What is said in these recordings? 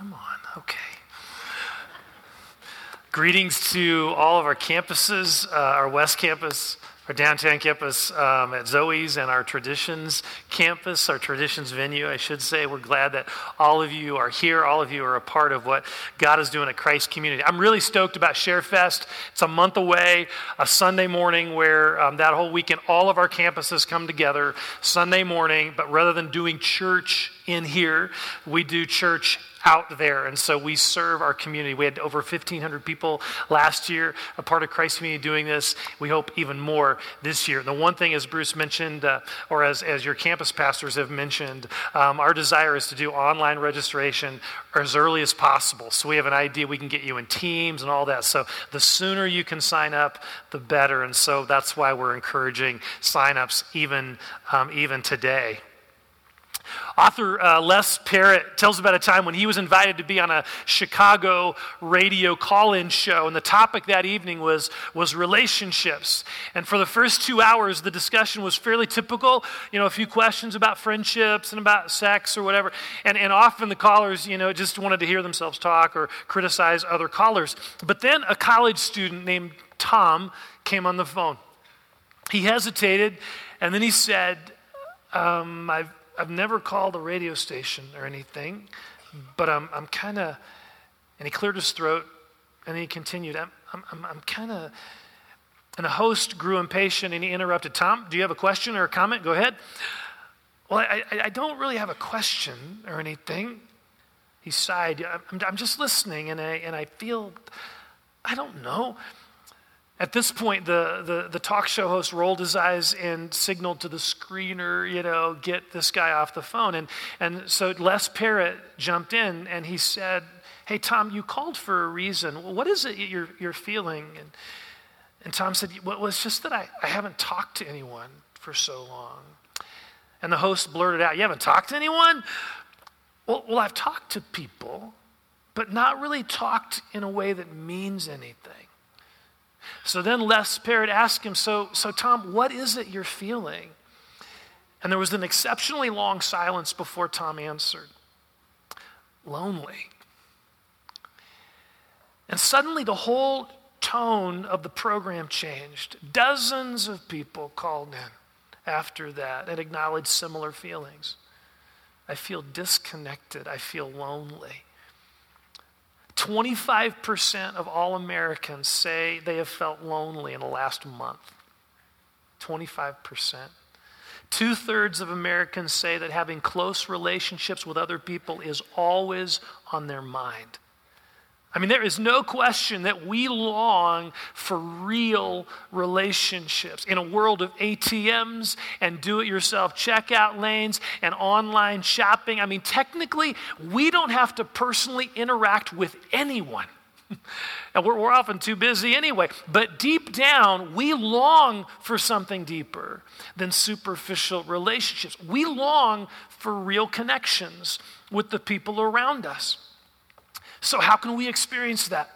Come on, okay. Greetings to all of our campuses, uh, our West Campus, our downtown campus um, at Zoe's, and our Traditions campus, our Traditions venue, I should say. We're glad that all of you are here. All of you are a part of what God is doing at Christ Community. I'm really stoked about ShareFest. It's a month away, a Sunday morning where um, that whole weekend all of our campuses come together Sunday morning, but rather than doing church in here, we do church out there. And so we serve our community. We had over 1,500 people last year, a part of Christ Community doing this. We hope even more this year. The one thing, as Bruce mentioned, uh, or as, as your campus pastors have mentioned, um, our desire is to do online registration as early as possible. So we have an idea we can get you in teams and all that. So the sooner you can sign up, the better. And so that's why we're encouraging signups even, um, even today. Author uh, Les Parrott tells about a time when he was invited to be on a Chicago radio call in show, and the topic that evening was, was relationships. And for the first two hours, the discussion was fairly typical. You know, a few questions about friendships and about sex or whatever. And, and often the callers, you know, just wanted to hear themselves talk or criticize other callers. But then a college student named Tom came on the phone. He hesitated, and then he said, um, I've I've never called a radio station or anything, but I'm, I'm kind of, and he cleared his throat and he continued, I'm, I'm, I'm kind of, and the host grew impatient and he interrupted. Tom, do you have a question or a comment? Go ahead. Well, I, I, I don't really have a question or anything. He sighed. I'm, I'm just listening and I, and I feel, I don't know. At this point, the, the, the, talk show host rolled his eyes and signaled to the screener, you know, get this guy off the phone. And, and so Les Parrott jumped in and he said, Hey, Tom, you called for a reason. What is it you're, you're feeling? And, and Tom said, Well, it's just that I, I haven't talked to anyone for so long. And the host blurted out, You haven't talked to anyone? Well, well I've talked to people, but not really talked in a way that means anything. So then Les Parrott asked him, so, so Tom, what is it you're feeling? And there was an exceptionally long silence before Tom answered lonely. And suddenly the whole tone of the program changed. Dozens of people called in after that and acknowledged similar feelings. I feel disconnected. I feel lonely. 25% of all Americans say they have felt lonely in the last month. 25%. Two thirds of Americans say that having close relationships with other people is always on their mind. I mean, there is no question that we long for real relationships in a world of ATMs and do it yourself checkout lanes and online shopping. I mean, technically, we don't have to personally interact with anyone. and we're, we're often too busy anyway. But deep down, we long for something deeper than superficial relationships. We long for real connections with the people around us. So, how can we experience that?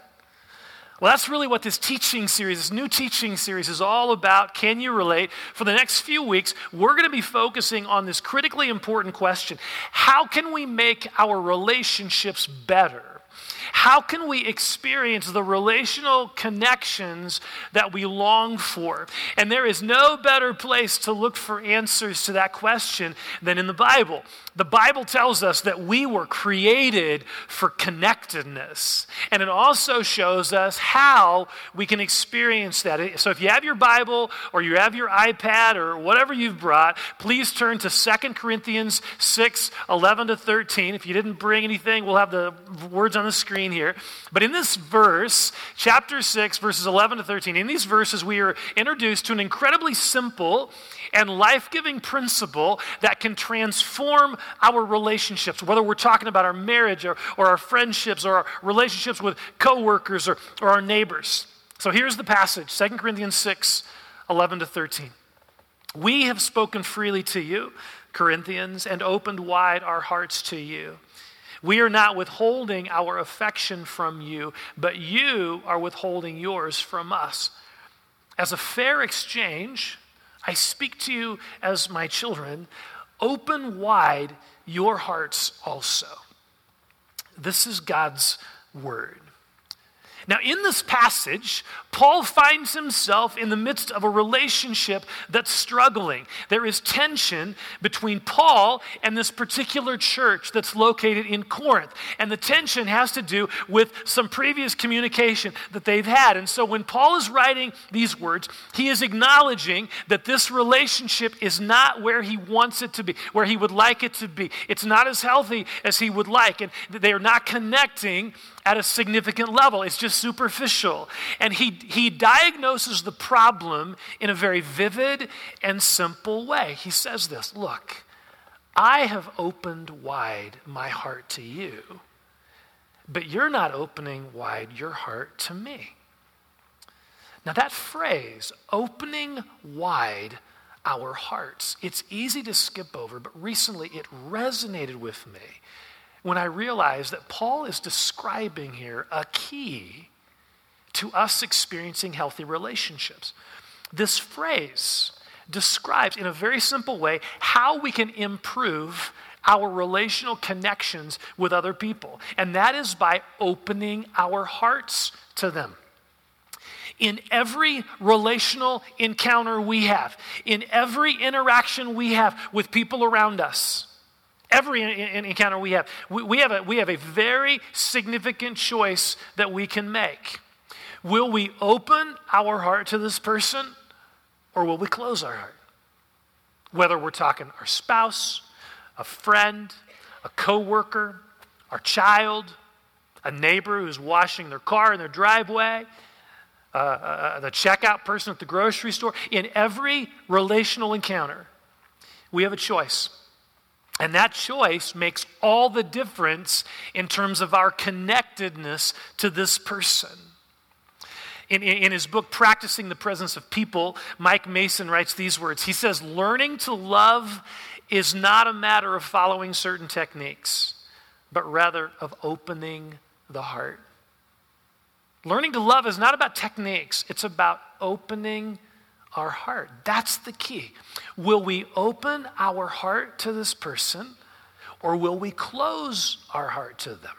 Well, that's really what this teaching series, this new teaching series, is all about. Can you relate? For the next few weeks, we're going to be focusing on this critically important question How can we make our relationships better? How can we experience the relational connections that we long for? And there is no better place to look for answers to that question than in the Bible. The Bible tells us that we were created for connectedness. And it also shows us how we can experience that. So if you have your Bible or you have your iPad or whatever you've brought, please turn to 2 Corinthians 6 11 to 13. If you didn't bring anything, we'll have the words on the screen here. But in this verse, chapter 6, verses 11 to 13, in these verses, we are introduced to an incredibly simple and life giving principle that can transform our relationships, whether we're talking about our marriage or, or our friendships or our relationships with coworkers or, or our neighbors. So here's the passage 2 Corinthians 6 11 to 13. We have spoken freely to you, Corinthians, and opened wide our hearts to you. We are not withholding our affection from you, but you are withholding yours from us. As a fair exchange, I speak to you as my children. Open wide your hearts also. This is God's word. Now, in this passage, Paul finds himself in the midst of a relationship that's struggling. There is tension between Paul and this particular church that's located in Corinth. And the tension has to do with some previous communication that they've had. And so when Paul is writing these words, he is acknowledging that this relationship is not where he wants it to be, where he would like it to be. It's not as healthy as he would like. And they are not connecting at a significant level. It's just superficial. And he, he diagnoses the problem in a very vivid and simple way. He says this Look, I have opened wide my heart to you, but you're not opening wide your heart to me. Now, that phrase, opening wide our hearts, it's easy to skip over, but recently it resonated with me when I realized that Paul is describing here a key to us experiencing healthy relationships. This phrase describes, in a very simple way, how we can improve our relational connections with other people, and that is by opening our hearts to them. In every relational encounter we have, in every interaction we have with people around us, every encounter we have, we, have a, we have a very significant choice that we can make. Will we open our heart to this person or will we close our heart? Whether we're talking our spouse, a friend, a coworker, our child, a neighbor who's washing their car in their driveway, uh, uh, uh the checkout person at the grocery store. In every relational encounter, we have a choice. And that choice makes all the difference in terms of our connectedness to this person. In, in, his book, Practicing the Presence of People, Mike Mason writes these words. He says, Learning to love is not a matter of following certain techniques, but rather of opening the heart. Learning to love is not about techniques, it's about opening our heart. That's the key. Will we open our heart to this person or will we close our heart to them?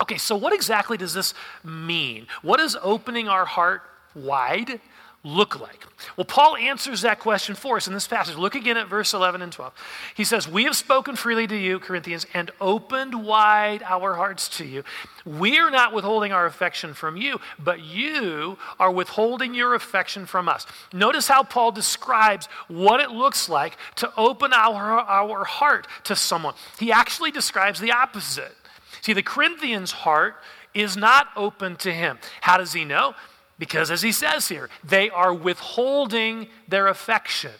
Okay, so what exactly does this mean? What does opening our heart wide look like? Well, Paul answers that question for us in this passage. Look again at verse 11 and 12. He says, We have spoken freely to you, Corinthians, and opened wide our hearts to you. We are not withholding our affection from you, but you are withholding your affection from us. Notice how Paul describes what it looks like to open our, our heart to someone. He actually describes the opposite. See, the Corinthians' heart is not open to him. How does he know? Because, as he says here, they are withholding their affection.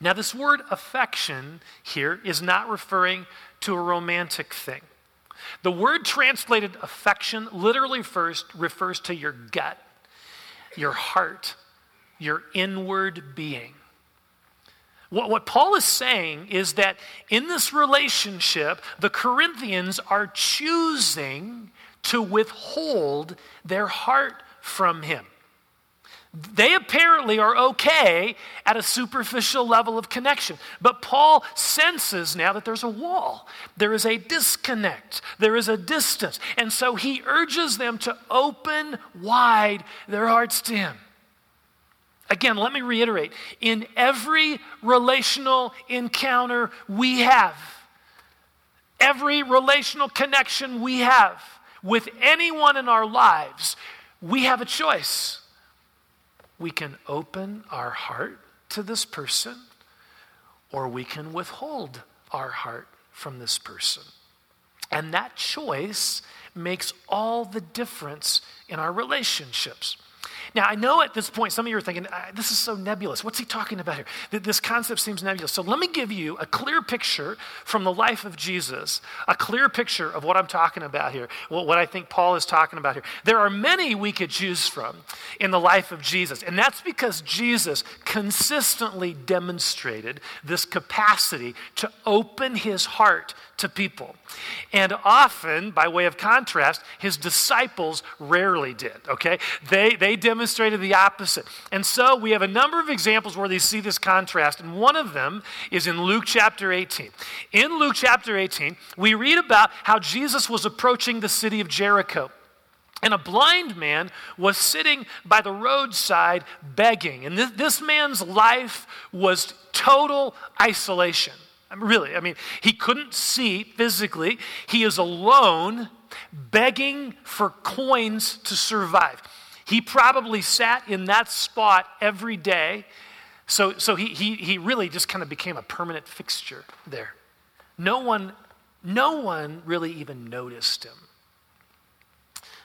Now, this word affection here is not referring to a romantic thing. The word translated affection literally first refers to your gut, your heart, your inward being. What, what Paul is saying is that in this relationship, the Corinthians are choosing to withhold their heart from him. They apparently are okay at a superficial level of connection. But Paul senses now that there's a wall, there is a disconnect, there is a distance. And so he urges them to open wide their hearts to him. Again, let me reiterate in every relational encounter we have, every relational connection we have with anyone in our lives, we have a choice. We can open our heart to this person, or we can withhold our heart from this person. And that choice makes all the difference in our relationships. Now, I know at this point some of you are thinking, ah, this is so nebulous. What's he talking about here? This concept seems nebulous. So let me give you a clear picture from the life of Jesus, a clear picture of what I'm talking about here, what I think Paul is talking about here. There are many we could choose from in the life of Jesus, and that's because Jesus consistently demonstrated this capacity to open his heart to people. And often, by way of contrast, his disciples rarely did, okay? They, they demonstrated demonstrated the opposite. And so we have a number of examples where they see this contrast, and one of them is in Luke chapter 18. In Luke chapter 18, we read about how Jesus was approaching the city of Jericho. And a blind man was sitting by the roadside begging. And this, this man's life was total isolation. I mean, really, I mean, he couldn't see physically. He is alone, begging for coins to survive. He probably sat in that spot every day. So, so he, he, he really just kind of became a permanent fixture there. No one, no one really even noticed him.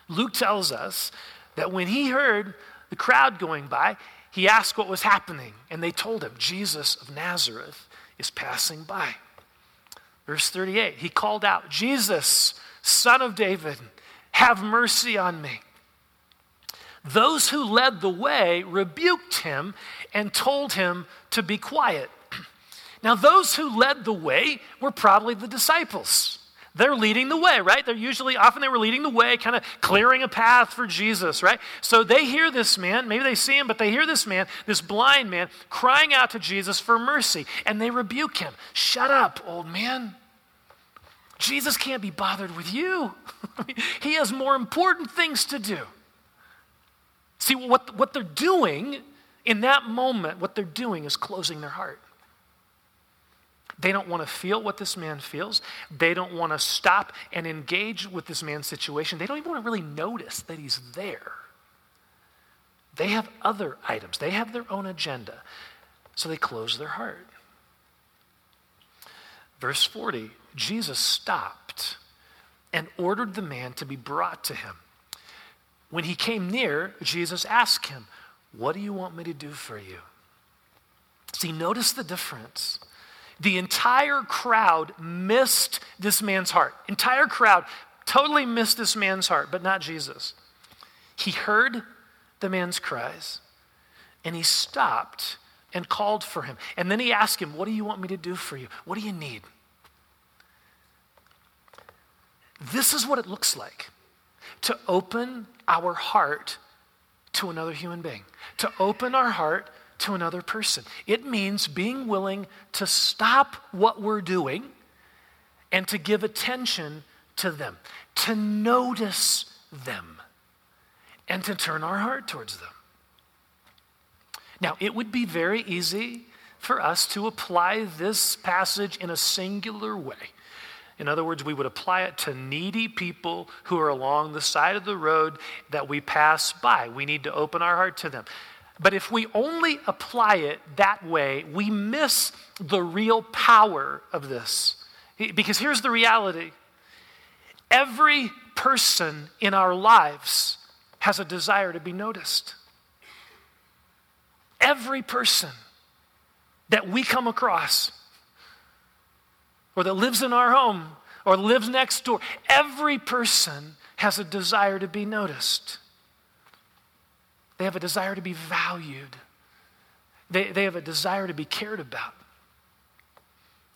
Luke tells us that when he heard the crowd going by, he asked what was happening, and they told him, Jesus of Nazareth is passing by. Verse 38, he called out, Jesus, son of David, have mercy on me. Those who led the way rebuked him and told him to be quiet. Now, those who led the way were probably the disciples. They're leading the way, right? They're usually, often they were leading the way, kind of clearing a path for Jesus, right? So they hear this man, maybe they see him, but they hear this man, this blind man, crying out to Jesus for mercy, and they rebuke him. Shut up, old man. Jesus can't be bothered with you. he has more important things to do. See, what, what they're doing in that moment, what they're doing is closing their heart. They don't want to feel what this man feels. They don't want to stop and engage with this man's situation. They don't even want to really notice that he's there. They have other items, they have their own agenda. So they close their heart. Verse 40 Jesus stopped and ordered the man to be brought to him. When he came near, Jesus asked him, What do you want me to do for you? See, notice the difference. The entire crowd missed this man's heart. Entire crowd totally missed this man's heart, but not Jesus. He heard the man's cries and he stopped and called for him. And then he asked him, What do you want me to do for you? What do you need? This is what it looks like to open our heart to another human being, to open our heart to another person. It means being willing to stop what we're doing and to give attention to them, to notice them, and to turn our heart towards them. Now, it would be very easy for us to apply this passage in a singular way. In other words, we would apply it to needy people who are along the side of the road that we pass by. We need to open our heart to them. But if we only apply it that way, we miss the real power of this. Because here's the reality every person in our lives has a desire to be noticed. Every person that we come across, or that lives in our home, or lives next door, every person has a desire to be noticed. They have a desire to be valued. They, they have a desire to be cared about.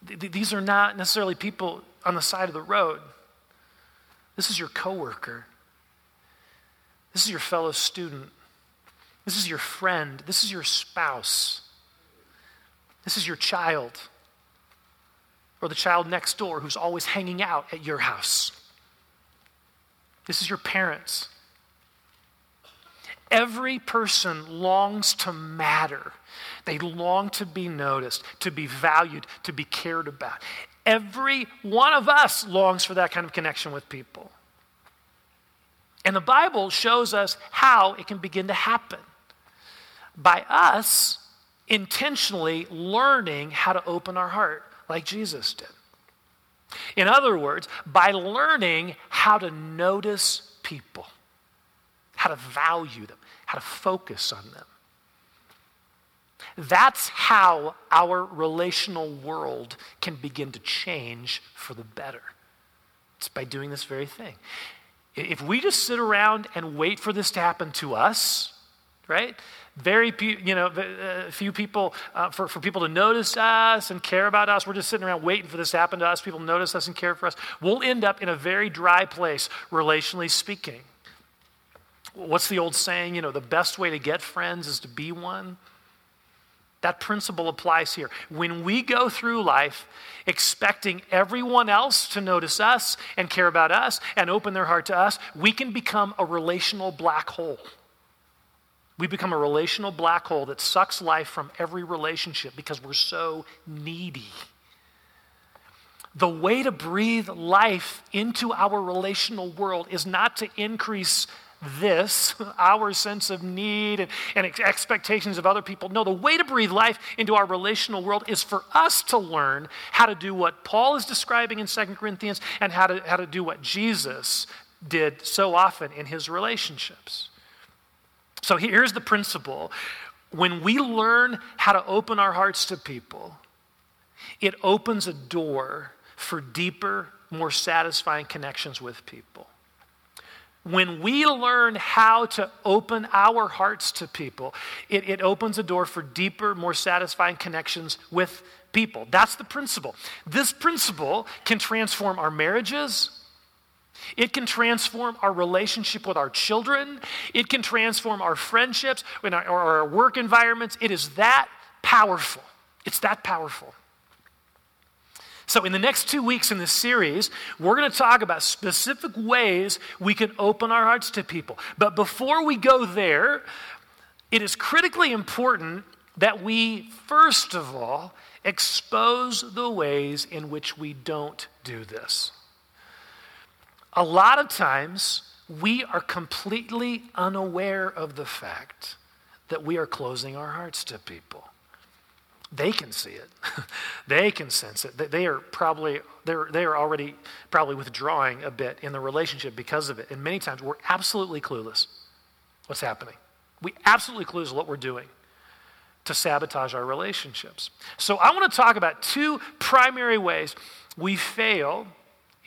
These are not necessarily people on the side of the road. This is your coworker. This is your fellow student. This is your friend. This is your spouse. This is your child. Or the child next door who's always hanging out at your house. This is your parents. Every person longs to matter. They long to be noticed, to be valued, to be cared about. Every one of us longs for that kind of connection with people. And the Bible shows us how it can begin to happen by us intentionally learning how to open our heart like Jesus did. In other words, by learning how to notice people how to value them, how to focus on them. That's how our relational world can begin to change for the better. It's by doing this very thing. If we just sit around and wait for this to happen to us, right? Very you know, uh, few people, uh, for, for people to notice us and care about us. We're just sitting around waiting for this to happen to us. People notice us and care for us. We'll end up in a very dry place, relationally speaking. what's the old saying? You know, the best way to get friends is to be one. That principle applies here. When we go through life expecting everyone else to notice us and care about us and open their heart to us, we can become a relational black hole. We become a relational black hole that sucks life from every relationship because we're so needy. The way to breathe life into our relational world is not to increase this, our sense of need and, and, expectations of other people. No, the way to breathe life into our relational world is for us to learn how to do what Paul is describing in 2 Corinthians and how to, how to do what Jesus did so often in his relationships. So here's the principle when we learn how to open our hearts to people, it opens a door for deeper, more satisfying connections with people when we learn how to open our hearts to people, it, it opens a door for deeper, more satisfying connections with people. That's the principle. This principle can transform our marriages. It can transform our relationship with our children. It can transform our friendships or our work environments. It is that powerful. It's that powerful. So, in the next two weeks in this series, we're going to talk about specific ways we can open our hearts to people. But before we go there, it is critically important that we, first of all, expose the ways in which we don't do this. A lot of times, we are completely unaware of the fact that we are closing our hearts to people they can see it. they can sense it. They are probably they're, they are already probably withdrawing a bit in the relationship because of it. And many times we're absolutely clueless what's happening. We absolutely clueless what we're doing to sabotage our relationships. So I want to talk about two primary ways we fail,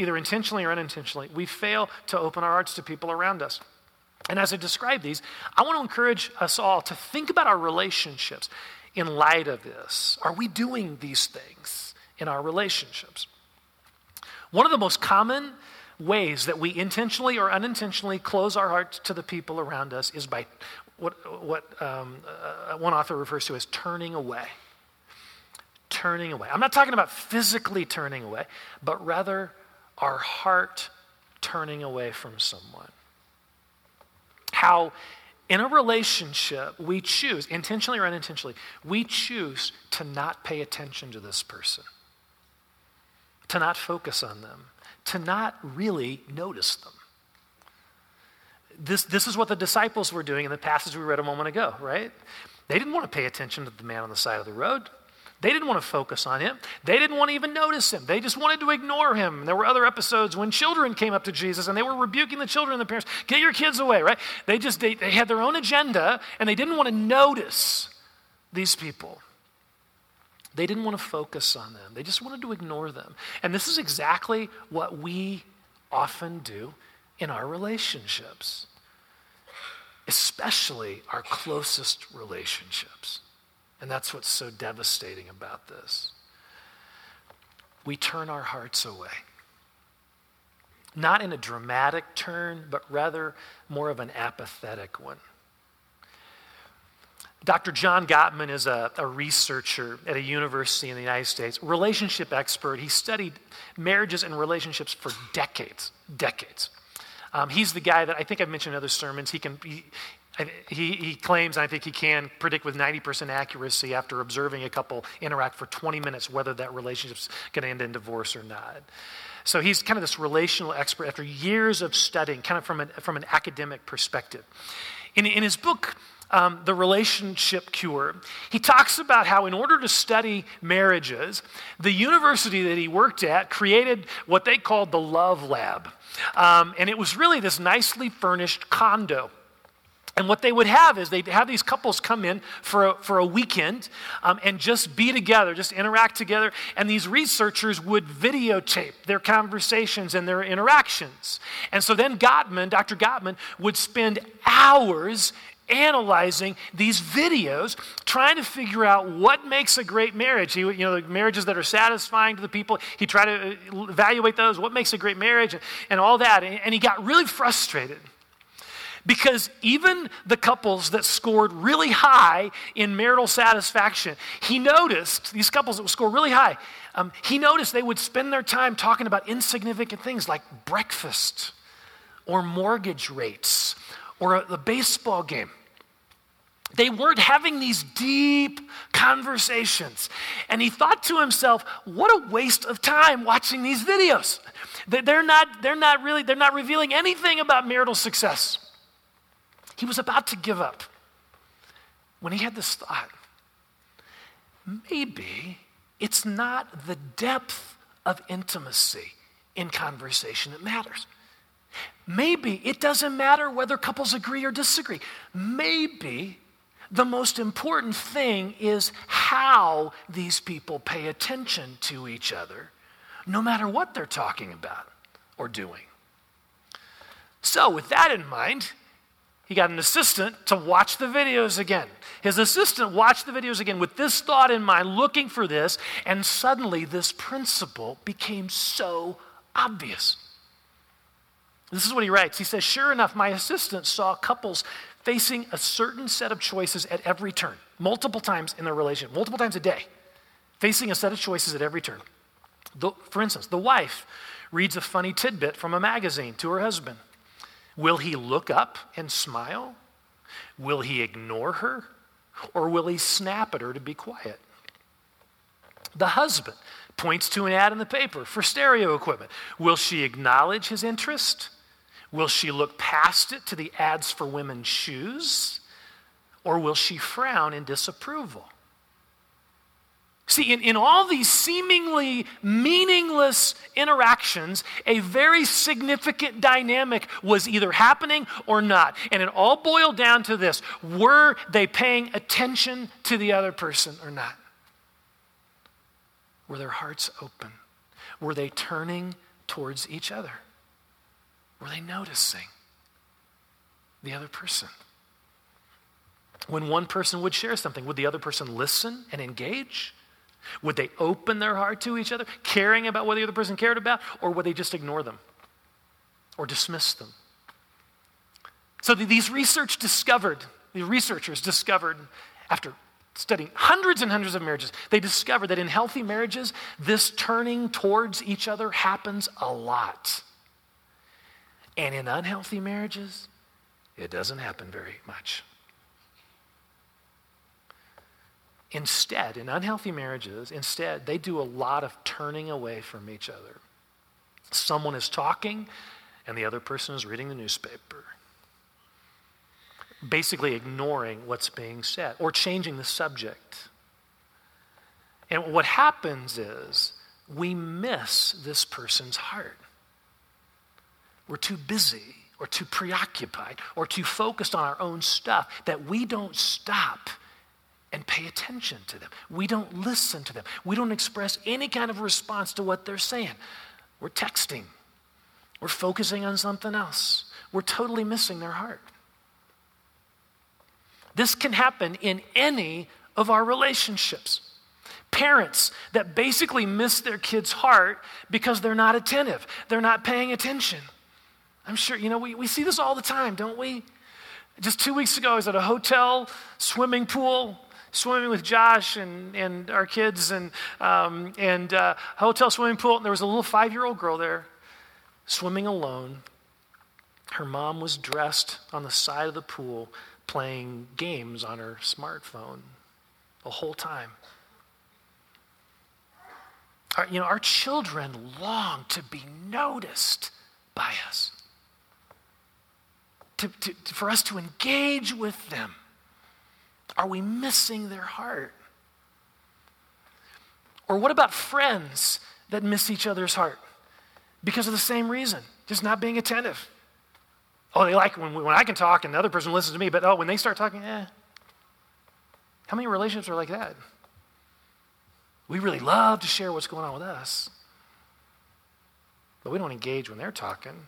either intentionally or unintentionally, we fail to open our hearts to people around us. And as I describe these, I want to encourage us all to think about our relationships in light of this? Are we doing these things in our relationships? One of the most common ways that we intentionally or unintentionally close our hearts to the people around us is by what, what um, uh, one author refers to as turning away. Turning away. I'm not talking about physically turning away, but rather our heart turning away from someone. How in a relationship, we choose, intentionally or unintentionally, we choose to not pay attention to this person, to not focus on them, to not really notice them. This, this is what the disciples were doing in the passage we read a moment ago, right? They didn't want to pay attention to the man on the side of the road. They didn't want to focus on him. They didn't want to even notice him. They just wanted to ignore him. There were other episodes when children came up to Jesus and they were rebuking the children and the parents, get your kids away, right? They just, they, they had their own agenda and they didn't want to notice these people. They didn't want to focus on them. They just wanted to ignore them. And this is exactly what we often do in our relationships, especially our closest relationships. And that's what's so devastating about this. We turn our hearts away. Not in a dramatic turn, but rather more of an apathetic one. Dr. John Gottman is a, a, researcher at a university in the United States, relationship expert. He studied marriages and relationships for decades, decades. Um, he's the guy that I think I've mentioned in other sermons. He can, he, he claims, and I think he can, predict with 90% accuracy after observing a couple interact for 20 minutes whether that relationship's going to end in divorce or not. So he's kind of this relational expert after years of studying, kind of from an, from an academic perspective. In, in his book, um, The Relationship Cure, he talks about how, in order to study marriages, the university that he worked at created what they called the Love Lab. Um, and it was really this nicely furnished condo and what they would have is they'd have these couples come in for a, for a weekend um, and just be together, just interact together. And these researchers would videotape their conversations and their interactions. And so then Gottman, Dr. Gottman, would spend hours analyzing these videos, trying to figure out what makes a great marriage. He, you know, the marriages that are satisfying to the people, he tried to uh, evaluate those, what makes a great marriage, and, and all that. And, and he got really frustrated Because even the couples that scored really high in marital satisfaction, he noticed, these couples that would score really high, um, he noticed they would spend their time talking about insignificant things like breakfast or mortgage rates or a, the baseball game. They weren't having these deep conversations. And he thought to himself, what a waste of time watching these videos. They're not, they're not really, they're not revealing anything about marital success. He was about to give up when he had this thought. Maybe it's not the depth of intimacy in conversation that matters. Maybe it doesn't matter whether couples agree or disagree. Maybe the most important thing is how these people pay attention to each other, no matter what they're talking about or doing. So, with that in mind, he got an assistant to watch the videos again. His assistant watched the videos again with this thought in mind, looking for this, and suddenly this principle became so obvious. This is what he writes. He says, Sure enough, my assistant saw couples facing a certain set of choices at every turn, multiple times in their relationship, multiple times a day, facing a set of choices at every turn. The, for instance, the wife reads a funny tidbit from a magazine to her husband. Will he look up and smile? Will he ignore her? Or will he snap at her to be quiet? The husband points to an ad in the paper for stereo equipment. Will she acknowledge his interest? Will she look past it to the ads for women's shoes? Or will she frown in disapproval? See, in, in all these seemingly meaningless interactions, a very significant dynamic was either happening or not. And it all boiled down to this were they paying attention to the other person or not? Were their hearts open? Were they turning towards each other? Were they noticing the other person? When one person would share something, would the other person listen and engage? Would they open their heart to each other, caring about what the other person cared about, or would they just ignore them or dismiss them? So these research discovered, the researchers discovered after studying hundreds and hundreds of marriages, they discovered that in healthy marriages, this turning towards each other happens a lot. And in unhealthy marriages, it doesn't happen very much. Instead, in unhealthy marriages, instead, they do a lot of turning away from each other. Someone is talking, and the other person is reading the newspaper. Basically, ignoring what's being said or changing the subject. And what happens is we miss this person's heart. We're too busy or too preoccupied or too focused on our own stuff that we don't stop and pay attention to them. We don't listen to them. We don't express any kind of response to what they're saying. We're texting, we're focusing on something else. We're totally missing their heart. This can happen in any of our relationships. Parents that basically miss their kid's heart because they're not attentive, they're not paying attention. I'm sure, you know, we, we see this all the time, don't we? Just two weeks ago, I was at a hotel swimming pool, swimming with Josh and, and our kids, and, um, and uh, hotel swimming pool, and there was a little five year old girl there swimming alone. Her mom was dressed on the side of the pool playing games on her smartphone the whole time. Our, you know, our children long to be noticed by us to, to, for us to engage with them? Are we missing their heart? Or what about friends that miss each other's heart because of the same reason, just not being attentive? Oh, they like when, when I can talk and the other person listens to me, but oh, when they start talking, eh. How many relationships are like that? We really love to share what's going on with us, but we don't engage when they're talking.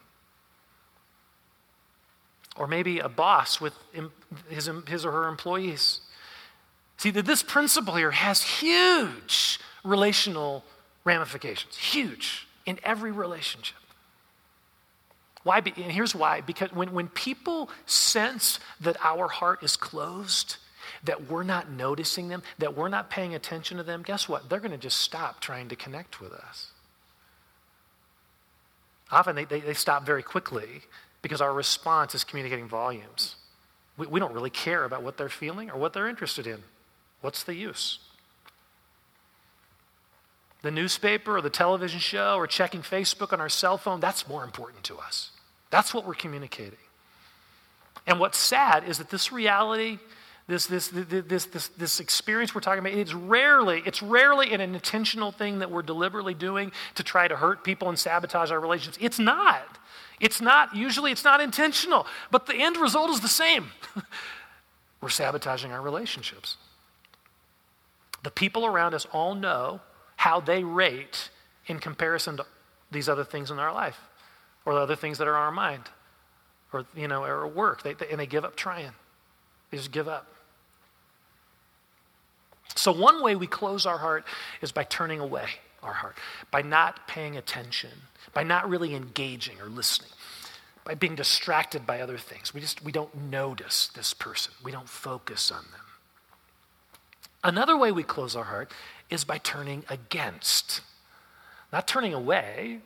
Or maybe a boss with his, his or her employees. See, that this principle here has huge relational ramifications, huge in every relationship. Why? And here's why. Because when, when people sense that our heart is closed, that we're not noticing them, that we're not paying attention to them, guess what? They're going to just stop trying to connect with us. Often they, they, they stop very quickly because our response is communicating volumes. We, we don't really care about what they're feeling or what they're interested in. What's the use? The newspaper or the television show or checking Facebook on our cell phone, that's more important to us. That's what we're communicating. And what's sad is that this reality, this, this, this, this, this experience we're talking about, it's rarely, it's rarely an intentional thing that we're deliberately doing to try to hurt people and sabotage our relationships. It's not. It's not, usually it's not intentional, but the end result is the same. we're sabotaging our relationships. The people around us all know how they rate in comparison to these other things in our life or the other things that are on our mind or, you know, or work. They, they, and they give up trying. They just give up. So, one way we close our heart is by turning away our heart, by not paying attention, by not really engaging or listening, by being distracted by other things. We just we don't notice this person. We don't focus on them. Another way we close our heart is by turning against. Not turning away,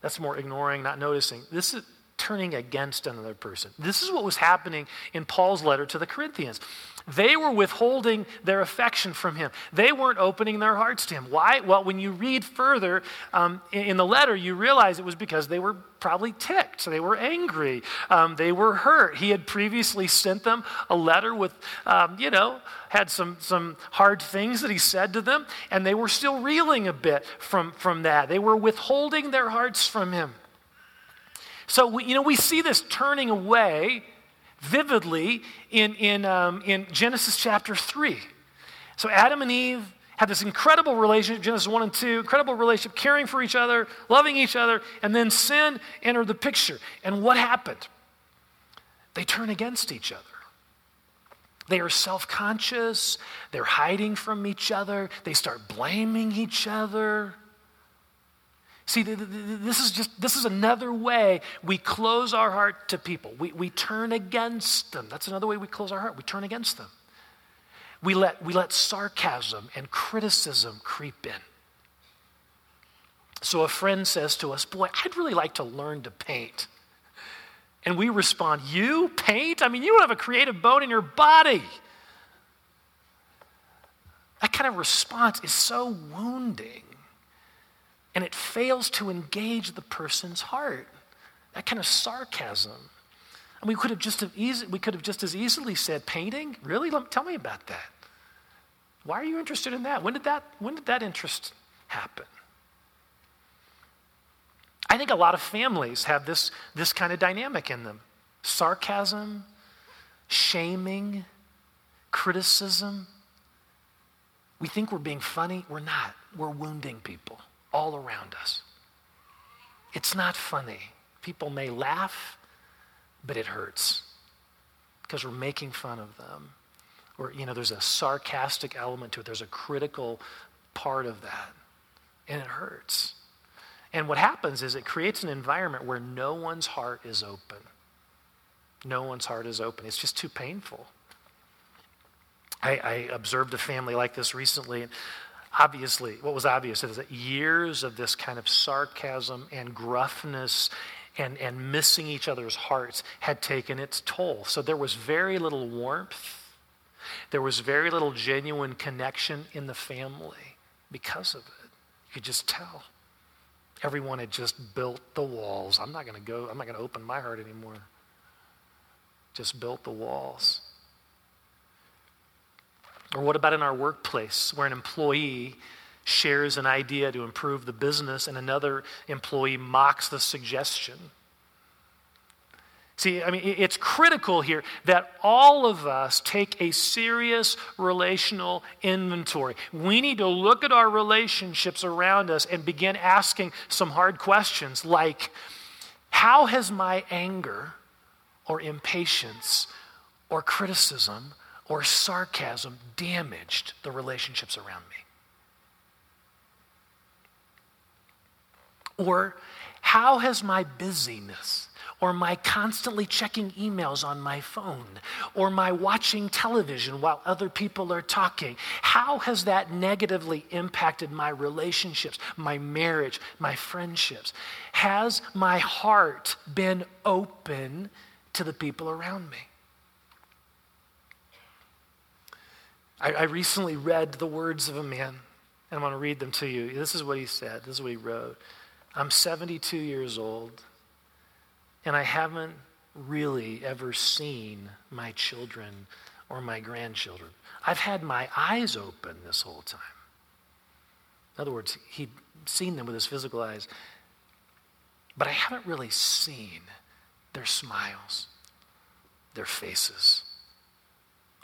that's more ignoring, not noticing. This is turning against another person. This is what was happening in Paul's letter to the Corinthians. They were withholding their affection from him. They weren't opening their hearts to him. Why? Well, when you read further um, in the letter, you realize it was because they were probably ticked. They were angry. Um, they were hurt. He had previously sent them a letter with, um, you know, had some, some hard things that he said to them, and they were still reeling a bit from, from that. They were withholding their hearts from him. So, we, you know, we see this turning away vividly in, in, um, in Genesis chapter 3. So Adam and Eve had this incredible relationship, Genesis 1 and 2, incredible relationship, caring for each other, loving each other, and then sin entered the picture. And what happened? They turn against each other. They are self conscious, they're hiding from each other, they start blaming each other. See, this is just this is another way we close our heart to people. We, we turn against them. That's another way we close our heart. We turn against them. We let, we let sarcasm and criticism creep in. So a friend says to us, Boy, I'd really like to learn to paint. And we respond, You paint? I mean, you don't have a creative bone in your body. That kind of response is so wounding and it fails to engage the person's heart. That kind of sarcasm. And we could have just have easy, we could have just as easily said, painting? Really? Tell me about that. Why are you interested in that? When did that, when did that interest happen? I think a lot of families have this, this kind of dynamic in them sarcasm, shaming, criticism. We think we're being funny. We're not. We're wounding people all around us. It's not funny. People may laugh, but it hurts because we're making fun of them. Or, you know, there's a sarcastic element to it, there's a critical part of that, and it hurts. And what happens is it creates an environment where no one's heart is open. No one's heart is open. It's just too painful. I, I observed a family like this recently, and obviously, what was obvious is that years of this kind of sarcasm and gruffness and, and missing each other's hearts had taken its toll. So there was very little warmth. There was very little genuine connection in the family because of it. You could just tell. Everyone had just built the walls. I'm not going to go, I'm not going to open my heart anymore. Just built the walls. Or what about in our workplace where an employee shares an idea to improve the business and another employee mocks the suggestion? See, I mean, it's critical here that all of us take a serious relational inventory. We need to look at our relationships around us and begin asking some hard questions like How has my anger or impatience or criticism or sarcasm damaged the relationships around me? Or How has my busyness or my constantly checking emails on my phone, or my watching television while other people are talking. How has that negatively impacted my relationships, my marriage, my friendships? Has my heart been open to the people around me? I, I recently read the words of a man, and I want to read them to you. This is what he said, this is what he wrote. I'm 72 years old and I haven't really ever seen my children or my grandchildren. I've had my eyes open this whole time. In other words, he'd seen them with his physical eyes, but I haven't really seen their smiles, their faces.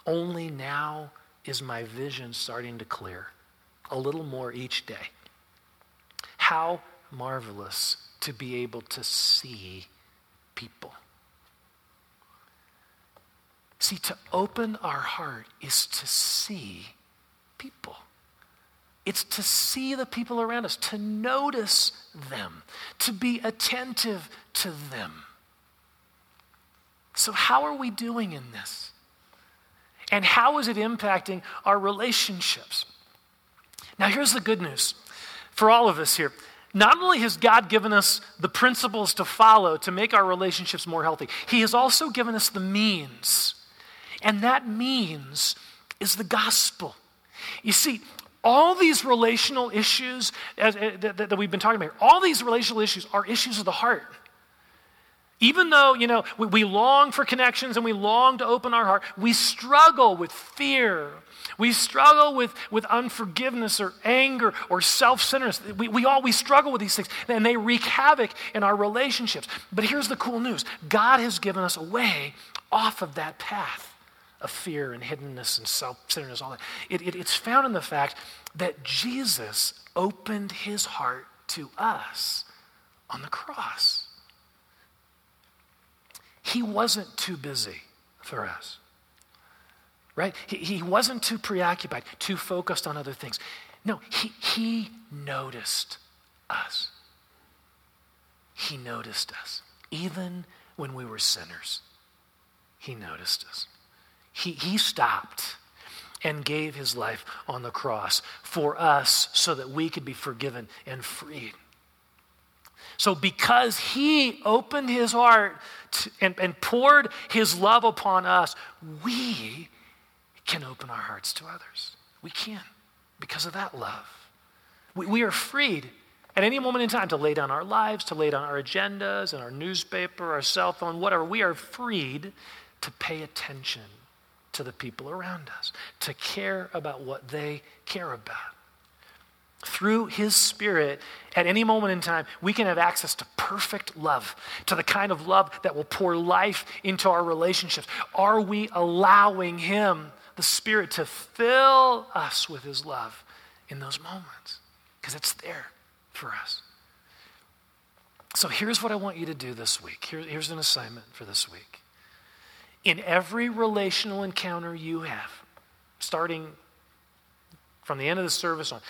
Only now is my vision starting to clear a little more each day. How marvelous to be able to see people. See, to open our heart is to see people. It's to see the people around us, to notice them, to be attentive to them. So, how are we doing in this? And how is it impacting our relationships? Now, here's the good news for all of us here not only has God given us the principles to follow to make our relationships more healthy, He has also given us the means. And that means is the gospel. You see, all these relational issues uh, that, that we've been talking about, here, all these relational issues are issues of the heart. Even though, you know, we, we, long for connections and we long to open our heart, we struggle with fear. We struggle with, with unforgiveness or anger or self centeredness. We, we all we struggle with these things, and they wreak havoc in our relationships. But here's the cool news God has given us a way off of that path of fear and hiddenness and self centeredness, all that. It, it, it's found in the fact that Jesus opened his heart to us on the cross. He wasn't too busy for us. Right? He, he wasn't too preoccupied, too focused on other things. No, he, he noticed us. He noticed us. Even when we were sinners, he noticed us. He, he stopped and gave his life on the cross for us so that we could be forgiven and freed. So, because he opened his heart and, and poured his love upon us, we can open our hearts to others. We can because of that love. We, we are freed at any moment in time to lay down our lives, to lay down our agendas and our newspaper, our cell phone, whatever. We are freed to pay attention to the people around us, to care about what they care about through His Spirit, at any moment in time, we can have access to perfect love, to the kind of love that will pour life into our relationships. Are we allowing Him, the Spirit, to fill us with His love in those moments? Because it's there for us. So here's what I want you to do this week. Here, here's an assignment for this week. In every relational encounter you have, starting from the end of the service on,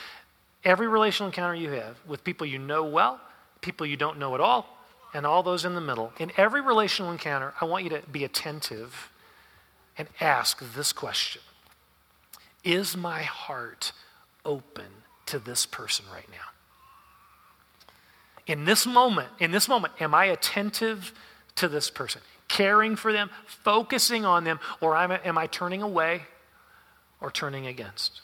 Every relational encounter you have with people you know well, people you don't know at all, and all those in the middle, in every relational encounter, I want you to be attentive and ask this question Is my heart open to this person right now? In this moment, in this moment, am I attentive to this person? Caring for them, focusing on them, or am I, am I turning away or turning against?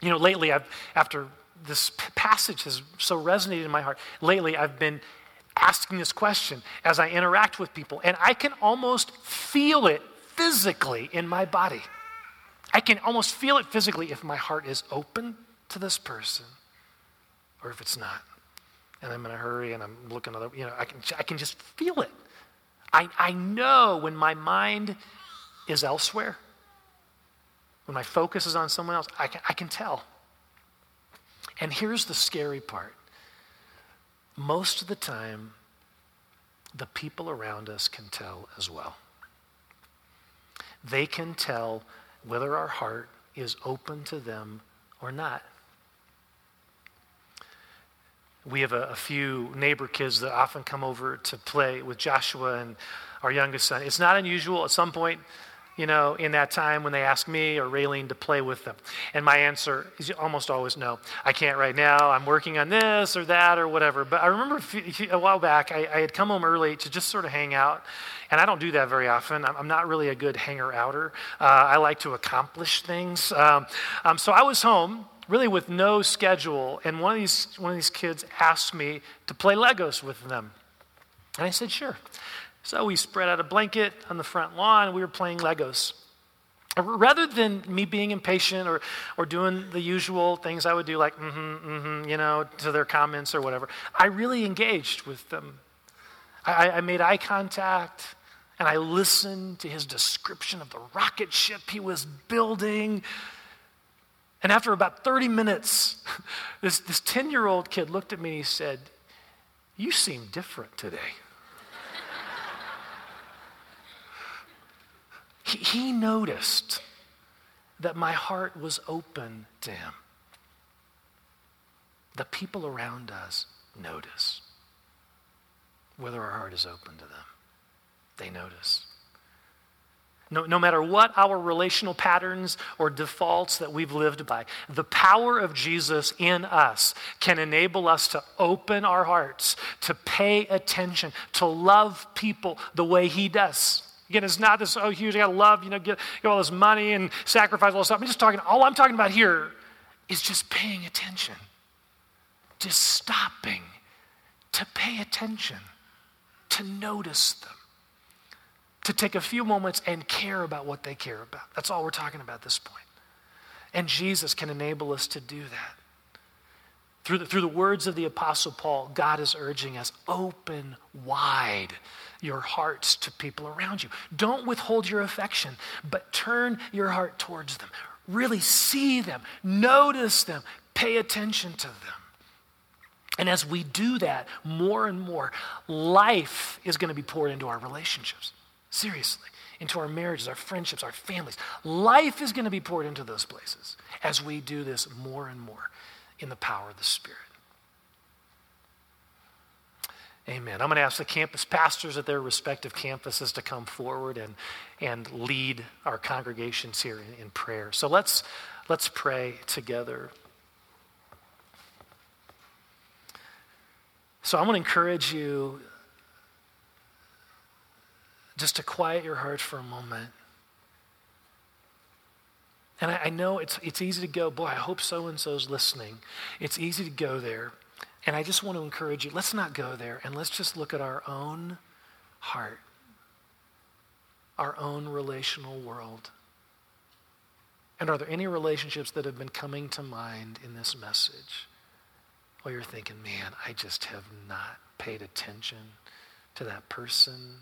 You know, lately, I've, after this passage has so resonated in my heart, lately I've been asking this question as I interact with people, and I can almost feel it physically in my body. I can almost feel it physically if my heart is open to this person or if it's not. And I'm in a hurry and I'm looking other, you know, I can, I can just feel it. I, I know when my mind is elsewhere when my focus is on someone else, I can, I can tell. And here's the scary part most of the time, the people around us can tell as well. They can tell whether our heart is open to them or not. We have a, a few neighbor kids that often come over to play with Joshua and our youngest son. It's not unusual at some point you know, in that time when they ask me or Raylene to play with them? And my answer is almost always no. I can't right now. I'm working on this or that or whatever. But I remember a, while back, I, I, had come home early to just sort of hang out. And I don't do that very often. I'm, I'm not really a good hanger outer. Uh, I like to accomplish things. Um, um, so I was home really with no schedule. And one of these, one of these kids asked me to play Legos with them. And I said, sure. So we spread out a blanket on the front lawn and we were playing Legos. Rather than me being impatient or, or doing the usual things I would do, like, mm hmm, mm hmm, you know, to their comments or whatever, I really engaged with them. I, I made eye contact and I listened to his description of the rocket ship he was building. And after about 30 minutes, this 10 year old kid looked at me and he said, You seem different today. He, he noticed that my heart was open to him. The people around us notice whether our heart is open to them. They notice. No, no matter what our relational patterns or defaults that we've lived by, the power of Jesus in us can enable us to open our hearts, to pay attention, to love people the way He does. Again, it's not this, oh, huge, I gotta love, you know, get, get all this money and sacrifice all this stuff. I'm just talking, all I'm talking about here is just paying attention, just stopping to pay attention, to notice them, to take a few moments and care about what they care about. That's all we're talking about at this point. And Jesus can enable us to do that. Through the, through the words of the Apostle Paul, God is urging us open wide your hearts to people around you. Don't withhold your affection, but turn your heart towards them. Really see them, notice them, pay attention to them. And as we do that more and more, life is going to be poured into our relationships. Seriously. Into our marriages, our friendships, our families. Life is going to be poured into those places as we do this more and more in the power of the Spirit. Amen. I'm going to ask the campus pastors at their respective campuses to come forward and, and lead our congregations here in, in prayer. So let's, let's pray together. So I'm going to encourage you just to quiet your heart for a moment. And I, I know it's, it's easy to go, boy, I hope so and so's listening. It's easy to go there. And I just want to encourage you let's not go there and let's just look at our own heart, our own relational world. And are there any relationships that have been coming to mind in this message? Well, you're thinking, man, I just have not paid attention to that person.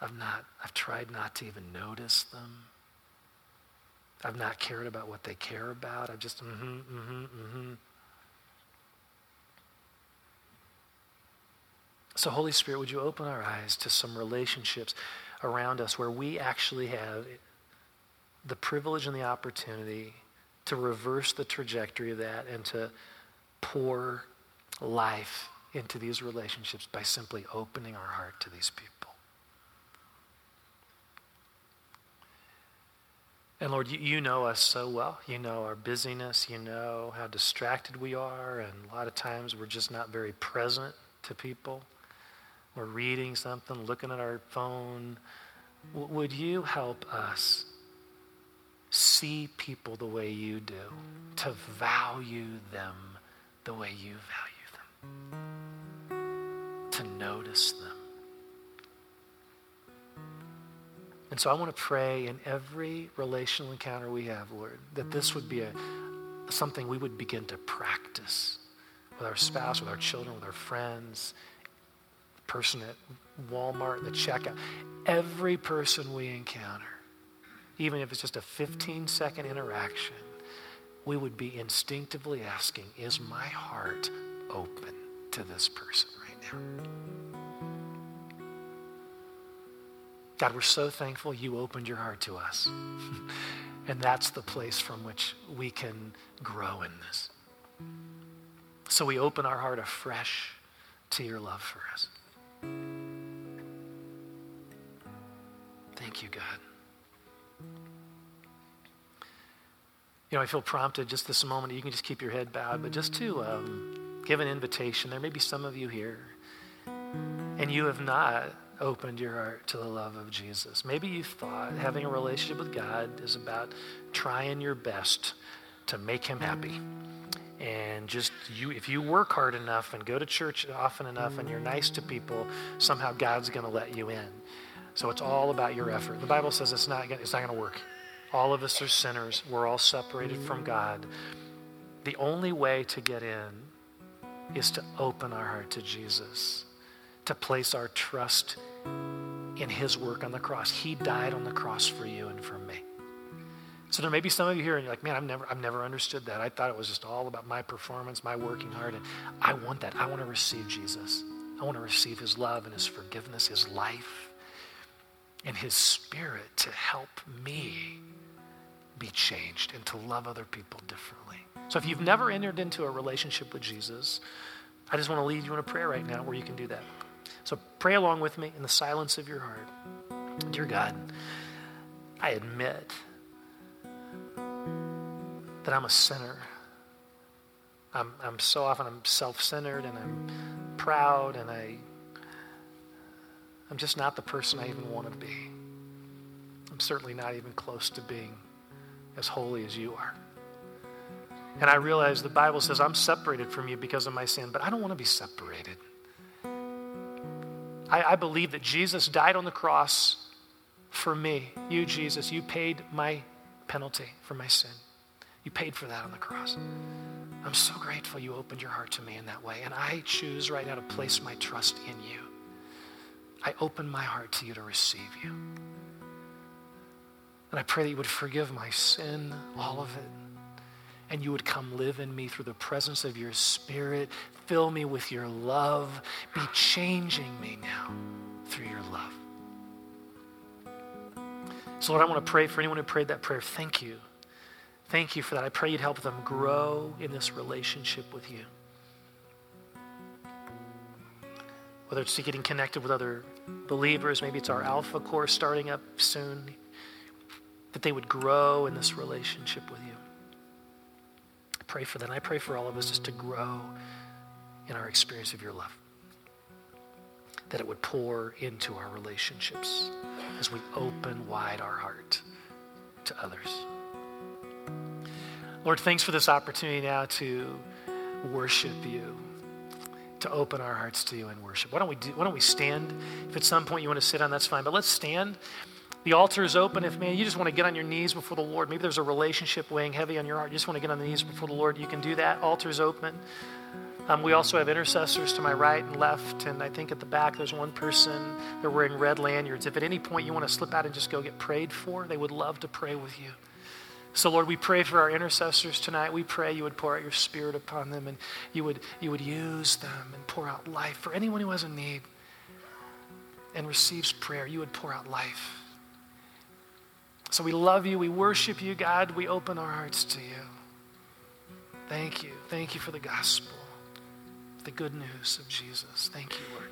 I've not, I've tried not to even notice them. I've not cared about what they care about. I've just, mm-hmm, mm-hmm, mm-hmm. So, Holy Spirit, would you open our eyes to some relationships around us where we actually have the privilege and the opportunity to reverse the trajectory of that and to pour life into these relationships by simply opening our heart to these people. And Lord, you, you know us so well. You know our busyness. You know how distracted we are. And a lot of times we're just not very present to people we're reading something, looking at our phone. W- would you help us see people the way you do, to value them the way you value them, to notice them? And so I want to pray in every relational encounter we have, Lord, that this would be a, something we would begin to practice with our spouse, with our children, with our friends, person at Walmart, the checkout, every person we encounter, even if it's just a 15 second interaction, we would be instinctively asking, Is my heart open to this person right now? God, we're so thankful you opened your heart to us. and that's the place from which we can grow in this. So we open our heart afresh to your love for us. Thank you, God. You know, I feel prompted just this moment. You can just keep your head bowed, but just to um, give an invitation. There may be some of you here, and you have not opened your heart to the love of Jesus. Maybe you thought having a relationship with God is about trying your best to make him happy. And just you, if you work hard enough and go to church often enough and you're nice to people, somehow God's going to let you in. So it's all about your effort. The Bible says it's not, it's not going to work. All of us are sinners. We're all separated from God. The only way to get in is to open our heart to Jesus, to place our trust in his work on the cross. He died on the cross for you and for me. So there may be some of you here and you're like, man, I've never, I've never understood that. I thought it was just all about my performance, my working hard. And I want that. I want to receive Jesus. I want to receive his love and his forgiveness, his life, and his spirit to help me be changed and to love other people differently. So if you've never entered into a relationship with Jesus, I just want to lead you in a prayer right now where you can do that. Pray along with me in the silence of your heart. Dear God, I admit that I'm a sinner. I'm, I'm so often I'm self-centered and I'm proud and I I'm just not the person I even want to be. I'm certainly not even close to being as holy as you are. And I realize the Bible says I'm separated from you because of my sin, but I don't want to be separated. I, I believe that Jesus died on the cross for me. You, Jesus, you paid my penalty for my sin. You paid for that on the cross. I'm so grateful you opened your heart to me in that way. And I choose right now to place my trust in you. I open my heart to you to receive you. And I pray that you would forgive my sin, all of it. And you would come live in me through the presence of your spirit. Fill me with your love. Be changing me now through your love. So, Lord, I want to pray for anyone who prayed that prayer. Thank you Thank you for that. I pray you'd help them grow in this relationship with you. Whether it's to getting connected with other believers, maybe it's our Alpha course starting up soon, that they would grow in this relationship with you. Pray for that. I pray for all of us just to grow in our experience of your love. That it would pour into our relationships as we open wide our heart to others. Lord, thanks for this opportunity now to worship you, to open our hearts to you and worship. Why don't we do, why don't we stand? If at some point you want to sit down, that's fine. But let's stand. The altar is open. If man, you just want to get on your knees before the Lord, maybe there's a relationship weighing heavy on your heart. You just want to get on the knees before the Lord. You can do that. Altar is open. Um, we also have intercessors to my right and left, and I think at the back there's one person. They're wearing red lanyards. If at any point you want to slip out and just go get prayed for, they would love to pray with you. So, Lord, we pray for our intercessors tonight. We pray you would pour out your spirit upon them and you would, you would use them and pour out life. For anyone who has a need and receives prayer, you would pour out life. So we love you. We worship you, God. We open our hearts to you. Thank you. Thank you for the gospel, the good news of Jesus. Thank you, Lord.